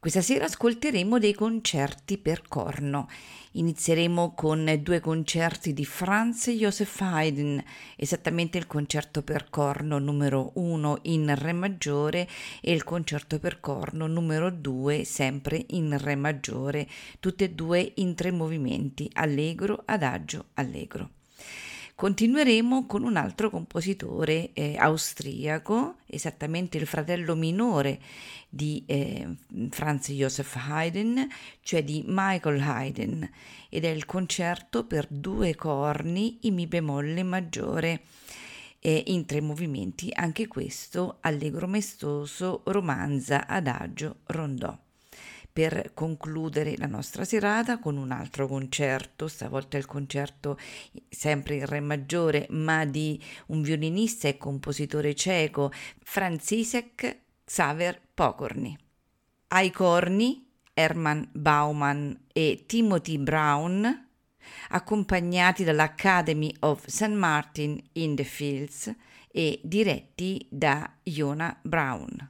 Questa sera ascolteremo dei concerti per corno. Inizieremo con due concerti di Franz Joseph Haydn, esattamente il concerto per corno numero 1 in Re maggiore e il concerto per corno numero 2 sempre in Re maggiore, tutte e due in tre movimenti, allegro, adagio, allegro. Continueremo con un altro compositore eh, austriaco, esattamente il fratello minore di eh, Franz Joseph Haydn, cioè di Michael Haydn, ed è il concerto per due corni in Mi bemolle maggiore. Eh, in tre movimenti, anche questo allegro maestoso, romanza, adagio, rondò per concludere la nostra serata con un altro concerto, stavolta il concerto sempre in Re maggiore, ma di un violinista e compositore ceco, Franziszek Xaver Pokorny. Ai corni Hermann Baumann e Timothy Brown, accompagnati dall'Academy of St. Martin in the Fields e diretti da Iona Brown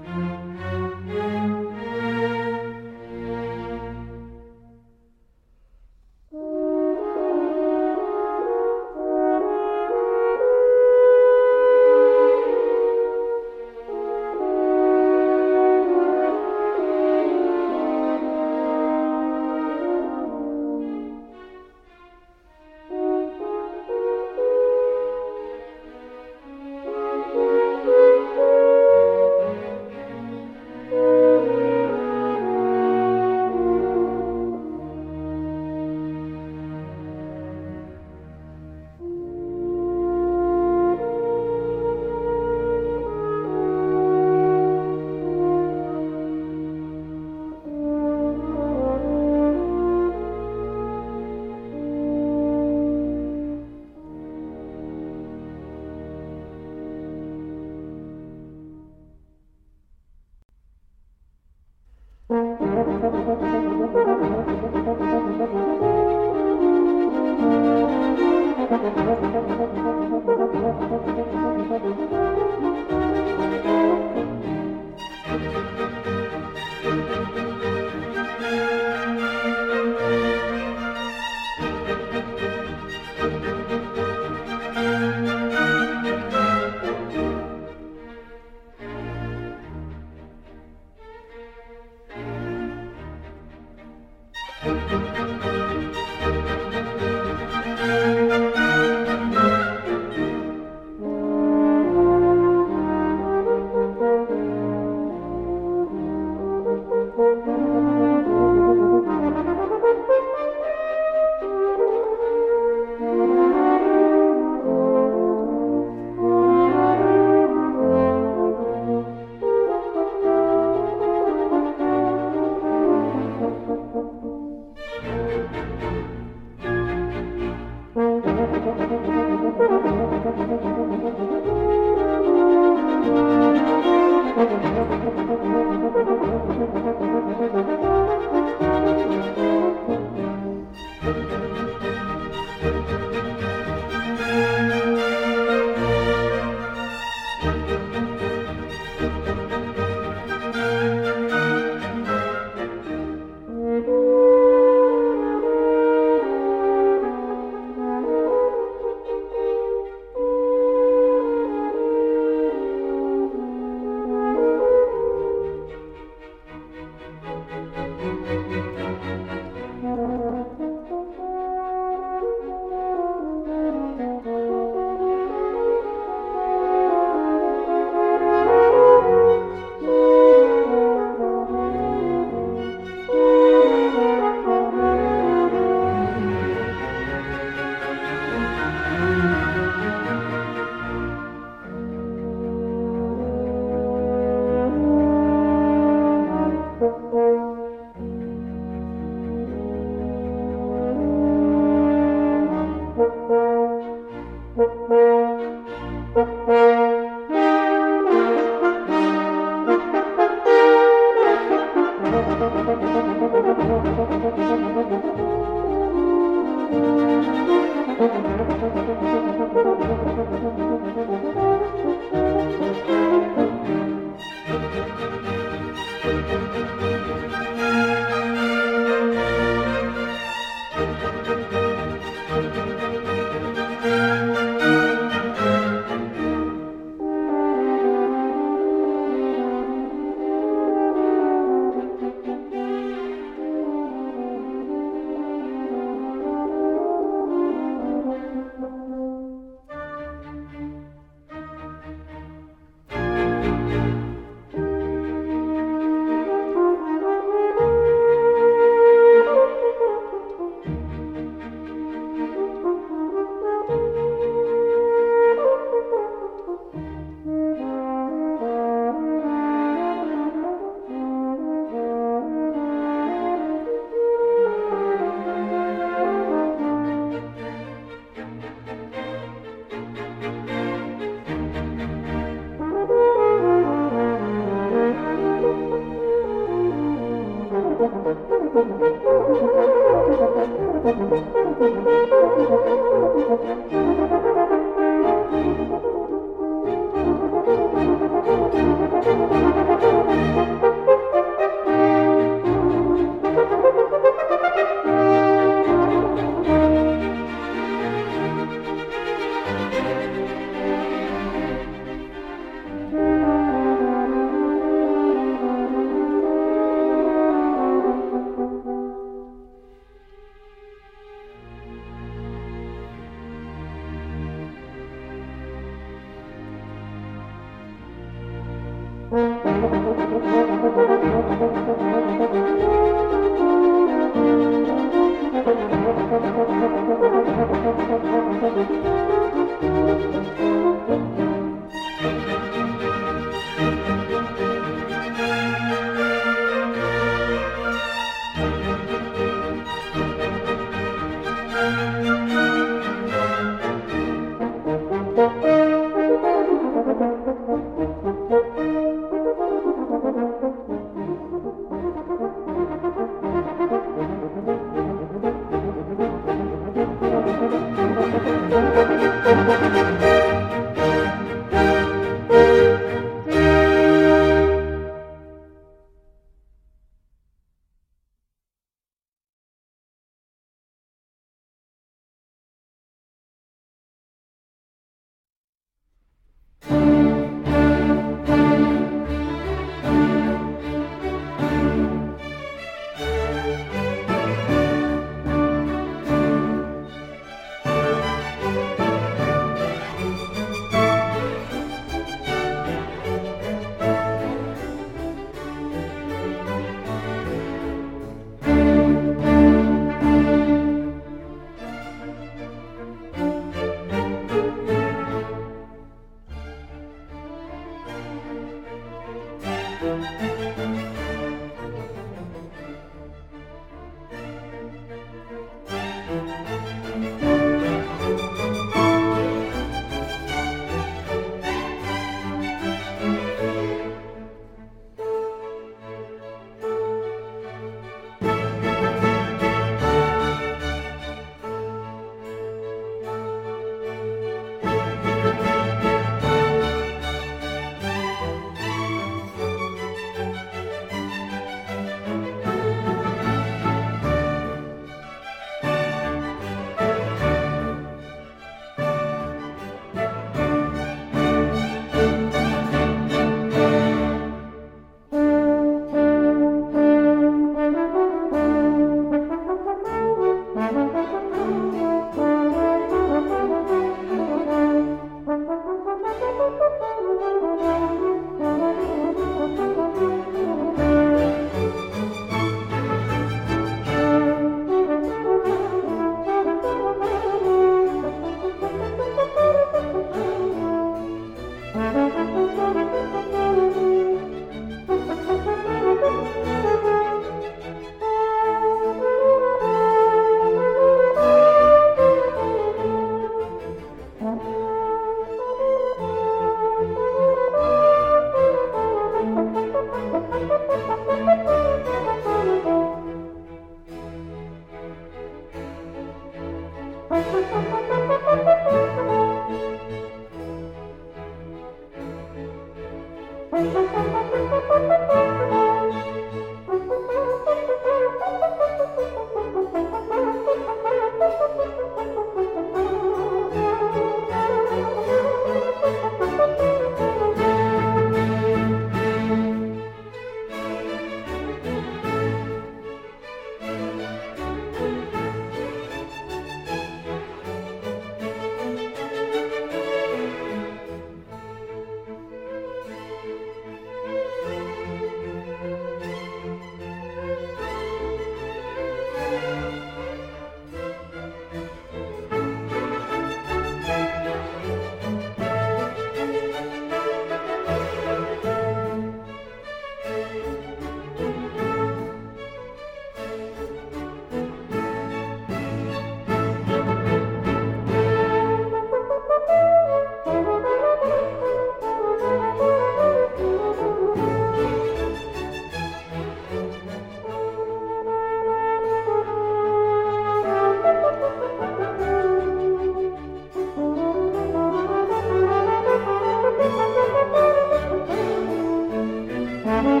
thank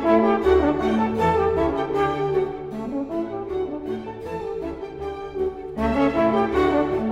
you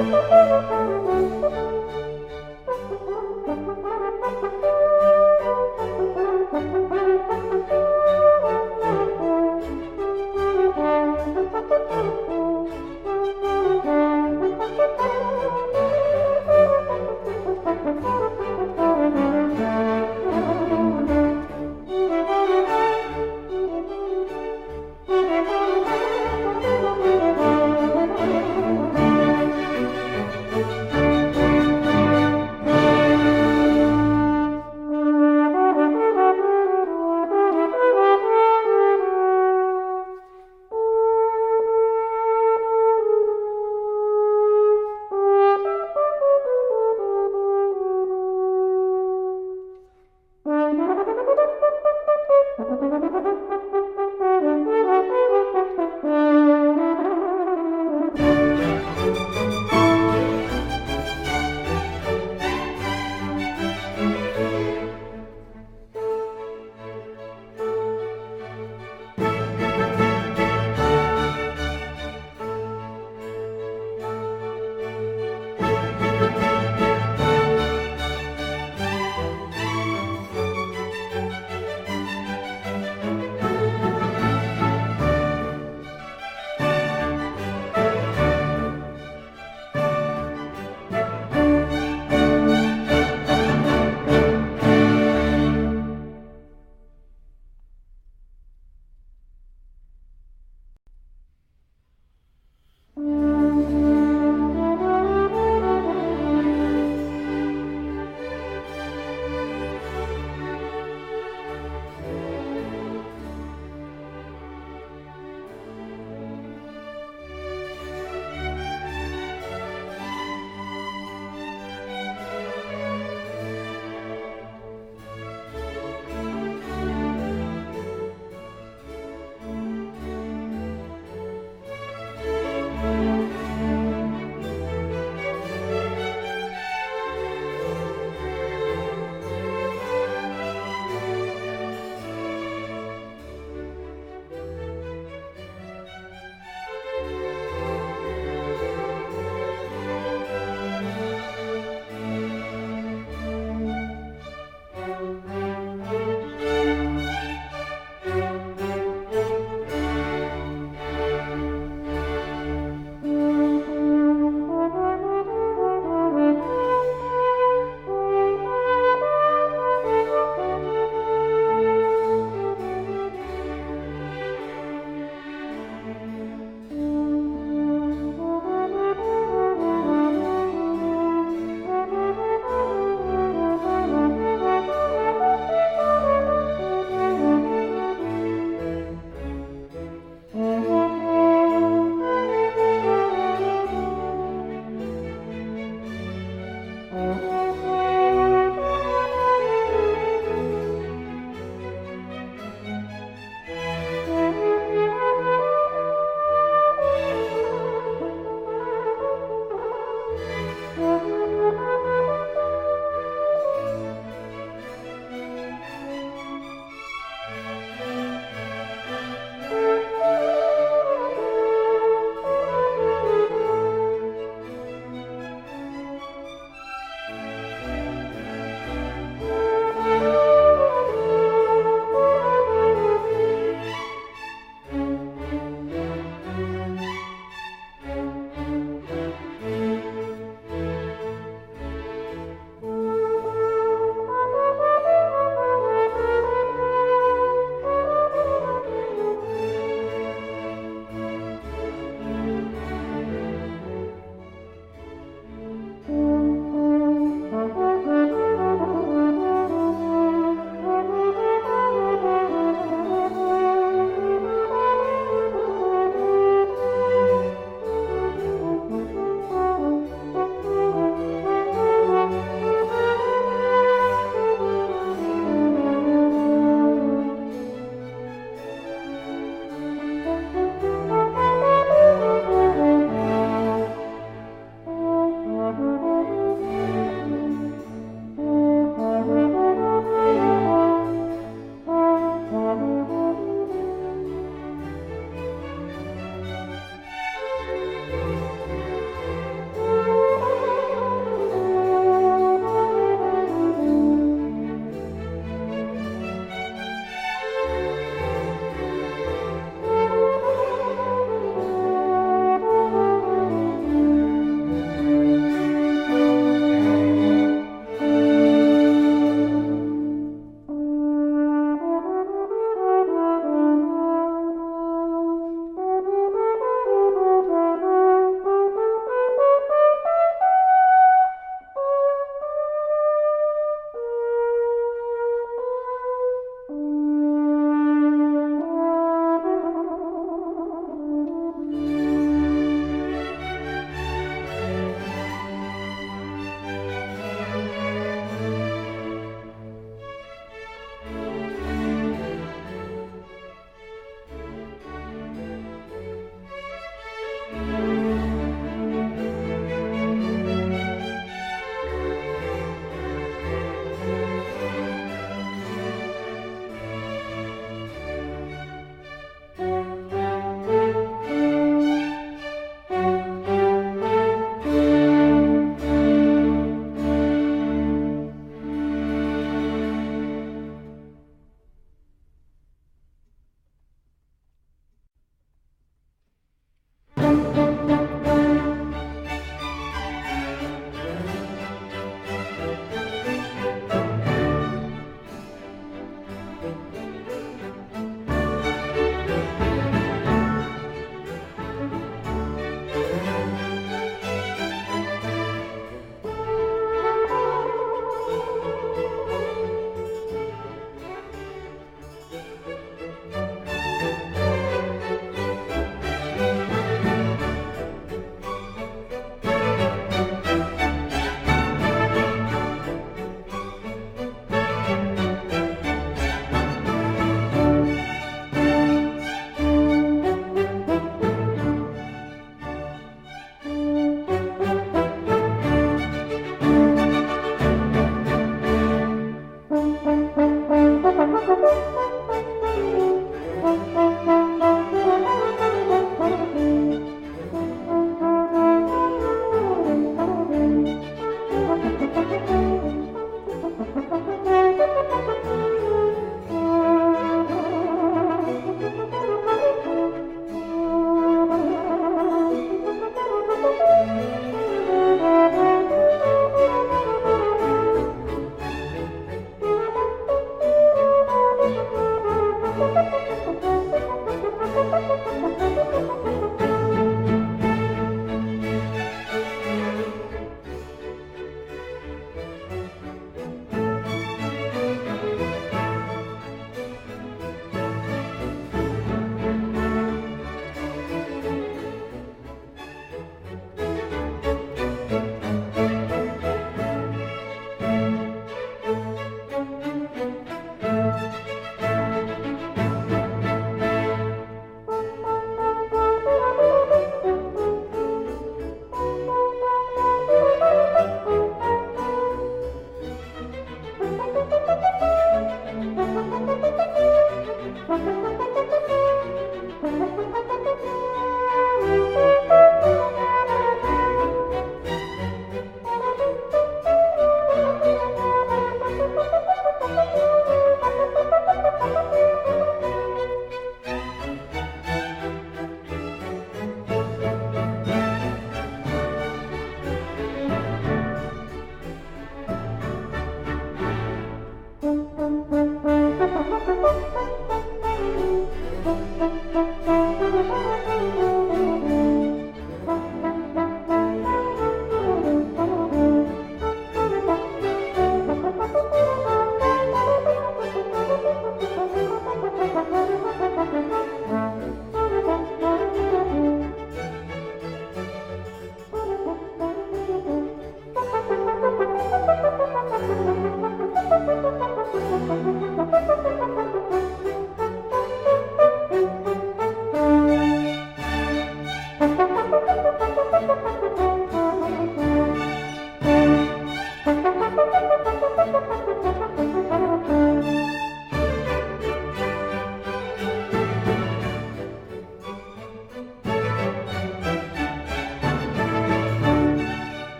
Thank you.